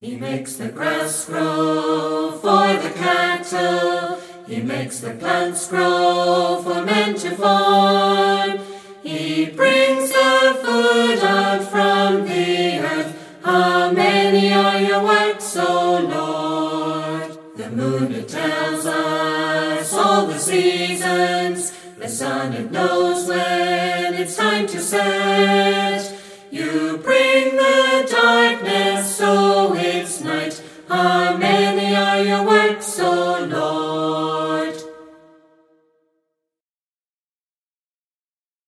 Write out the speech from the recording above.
He makes the grass grow for the cattle. He makes the plants grow for men to farm. He brings the food out from the earth. How many are your works, O Lord? The moon it tells us all the seasons. The sun it knows when it's time to set. How many are your works, O Lord?